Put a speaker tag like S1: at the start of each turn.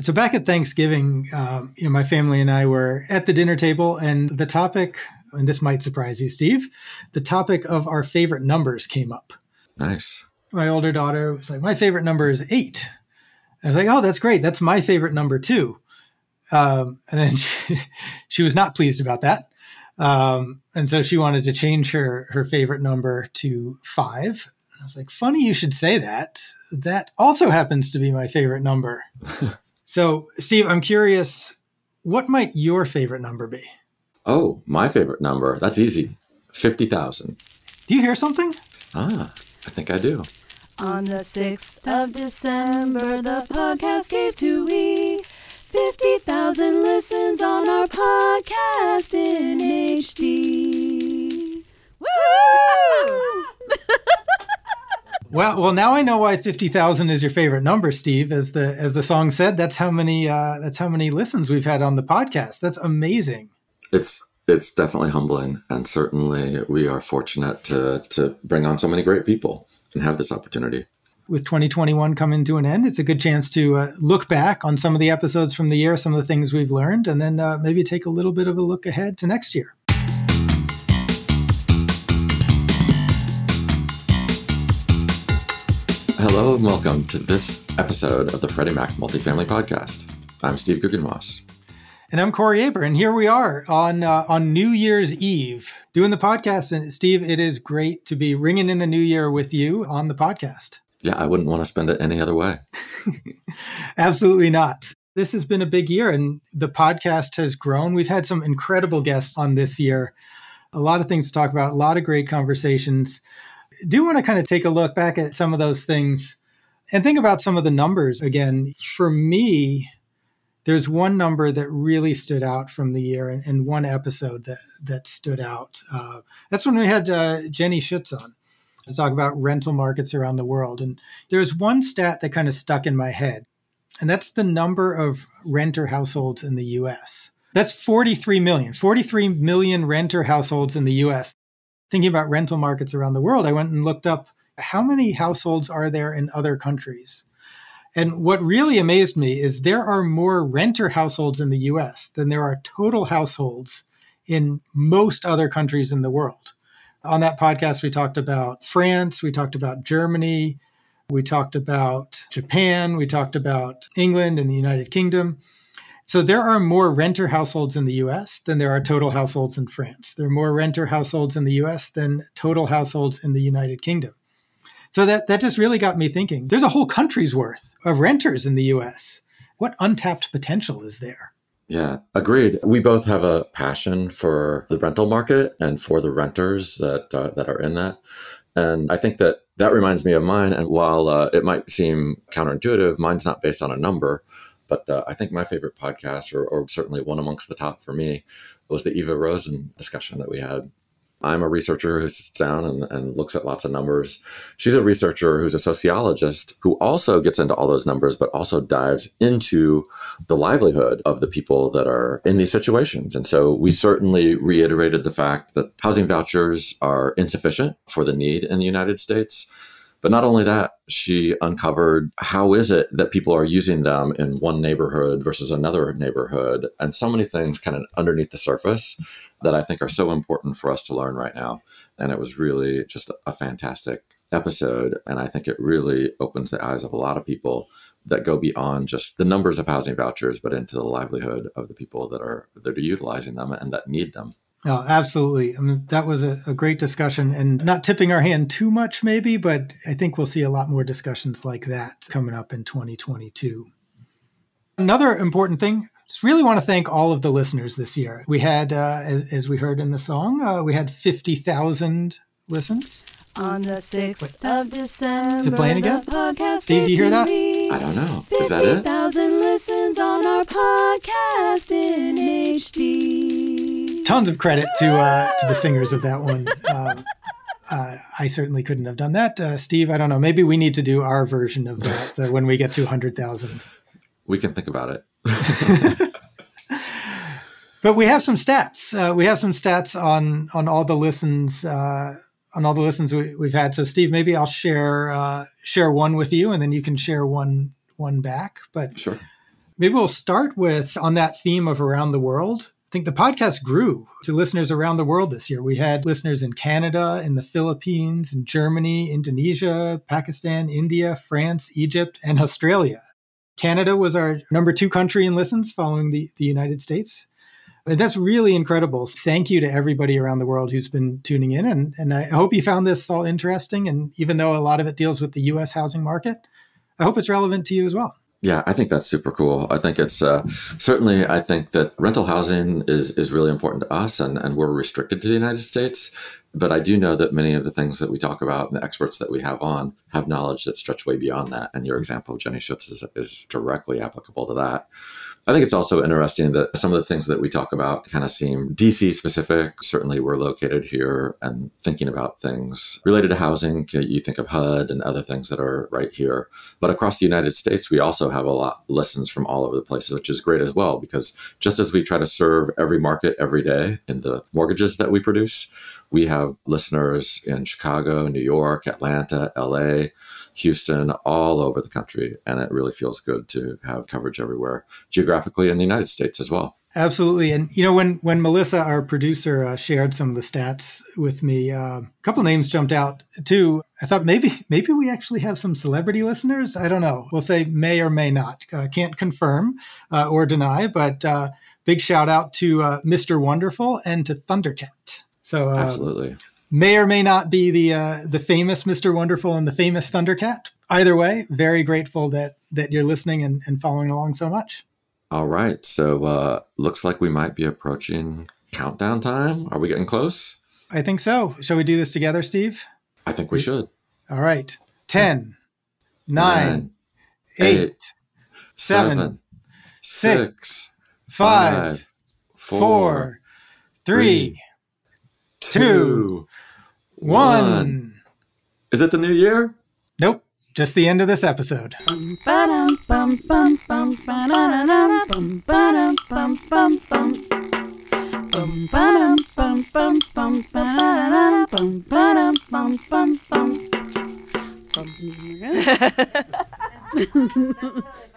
S1: So back at Thanksgiving, um, you know, my family and I were at the dinner table, and the topic, and this might surprise you, Steve, the topic of our favorite numbers came up.
S2: Nice.
S1: My older daughter was like, "My favorite number is eight. I was like, "Oh, that's great. That's my favorite number too." Um, and then she, she, was not pleased about that, um, and so she wanted to change her her favorite number to five. I was like, "Funny you should say that. That also happens to be my favorite number." So, Steve, I'm curious, what might your favorite number be?
S2: Oh, my favorite number. That's easy. 50,000.
S1: Do you hear something?
S2: Ah, I think I do.
S3: On the 6th of December, the podcast gave to we 50,000 listens on our podcast in HD.
S1: Well, well, now I know why fifty thousand is your favorite number, Steve. As the as the song said, that's how many uh, that's how many listens we've had on the podcast. That's amazing.
S2: It's it's definitely humbling, and certainly we are fortunate to to bring on so many great people and have this opportunity.
S1: With 2021 coming to an end, it's a good chance to uh, look back on some of the episodes from the year, some of the things we've learned, and then uh, maybe take a little bit of a look ahead to next year.
S2: Hello and welcome to this episode of the Freddie Mac Multifamily Podcast. I'm Steve Guggenmos.
S1: And I'm Corey Aber, and here we are on uh, on New Year's Eve doing the podcast. And Steve, it is great to be ringing in the new year with you on the podcast.
S2: Yeah, I wouldn't want to spend it any other way.
S1: Absolutely not. This has been a big year, and the podcast has grown. We've had some incredible guests on this year, a lot of things to talk about, a lot of great conversations do want to kind of take a look back at some of those things and think about some of the numbers again. For me, there's one number that really stood out from the year and, and one episode that, that stood out. Uh, that's when we had uh, Jenny Schuetz on to talk about rental markets around the world. And there's one stat that kind of stuck in my head, and that's the number of renter households in the US. That's 43 million, 43 million renter households in the US thinking about rental markets around the world, I went and looked up how many households are there in other countries. And what really amazed me is there are more renter households in the US than there are total households in most other countries in the world. On that podcast, we talked about France, we talked about Germany, we talked about Japan, we talked about England and the United Kingdom. So there are more renter households in the US than there are total households in France. There are more renter households in the US than total households in the United Kingdom. So that, that just really got me thinking. There's a whole country's worth of renters in the US. What untapped potential is there?
S2: Yeah, agreed. We both have a passion for the rental market and for the renters that uh, that are in that. And I think that that reminds me of mine. And while uh, it might seem counterintuitive, mine's not based on a number. But uh, I think my favorite podcast, or, or, certainly one amongst the top for me, was the Eva Rosen discussion that we had. I'm a researcher who sits down and, and looks at lots of numbers. She's a researcher who's a sociologist who also gets into all those numbers, but also dives into the livelihood of the people that are in these situations. And so we certainly reiterated the fact that housing vouchers are insufficient for the need in the United States but not only that, she uncovered how is it that people are using them in one neighborhood versus another neighborhood, and so many things kind of underneath the surface that I think are so important for us to learn right now. And it was really just a fantastic episode, and I think it really opens the eyes of a lot of people that go beyond just the numbers of housing vouchers, but into the livelihood of the people that are that are utilizing them and that need them.
S1: Oh, absolutely. I mean, that was a, a, great discussion and not tipping our hand too much, maybe, but I think we'll see a lot more discussions like that coming up in 2022. Another important thing, just really want to thank all of the listeners this year. We had, uh, as, as, we heard in the song, uh, we had 50,000 listens.
S3: On the 6th of December,
S1: Is it playing again? Podcast Steve, do you hear that?
S2: I don't know. Is that it?
S3: 50,000 listens on our podcast in HD.
S1: Tons of credit to uh, to the singers of that one. Um, uh, I certainly couldn't have done that. Uh, Steve, I don't know. Maybe we need to do our version of that uh, when we get to 100,000.
S2: We can think about it.
S1: but we have some stats. Uh, we have some stats on on all the listens uh, on all the listens we, have had. So, Steve, maybe I'll share uh, share one with you, and then you can share one one back. But
S2: sure.
S1: Maybe we'll start with on that theme of around the world. I think the podcast grew to listeners around the world this year. We had listeners in Canada, in the Philippines, in Germany, Indonesia, Pakistan, India, France, Egypt, and Australia. Canada was our number two country in listens following the, the United States. And that's really incredible. Thank you to everybody around the world who's been tuning in. And, and I hope you found this all interesting. And even though a lot of it deals with the US housing market, I hope it's relevant to you as well.
S2: Yeah, I think that's super cool. I think it's uh, certainly, I think that rental housing is, is really important to us and, and we're restricted to the United States. But I do know that many of the things that we talk about and the experts that we have on have knowledge that stretch way beyond that. And your example Jenny Schuetz, is, is directly applicable to that. I think it's also interesting that some of the things that we talk about kind of seem DC specific. Certainly, we're located here and thinking about things related to housing. You think of HUD and other things that are right here. But across the United States, we also have a lot listens from all over the places, which is great as well, because just as we try to serve every market every day in the mortgages that we produce, we have listeners in Chicago, New York, Atlanta, LA, Houston, all over the country. And it really feels good to have coverage everywhere geographically in the United States as well.
S1: Absolutely. And, you know, when, when Melissa, our producer, uh, shared some of the stats with me, uh, a couple names jumped out too. I thought maybe, maybe we actually have some celebrity listeners. I don't know. We'll say may or may not. Uh, can't confirm uh, or deny, but uh, big shout out to uh, Mr. Wonderful and to Thundercat. So
S2: absolutely,
S1: may or may not be the uh, the famous Mr. Wonderful and the famous Thundercat. Either way, very grateful that that you're listening and, and following along so much.
S2: All right, so uh, looks like we might be approaching countdown time. Are we getting close?
S1: I think so. Shall we do this together, Steve?
S2: I think we should.
S1: All right. 10, 9, Nine, 8, eight 7, seven 6, 5, 4, 3, 2, one.
S2: Is it the new year?
S1: Nope. Just the end of this episode.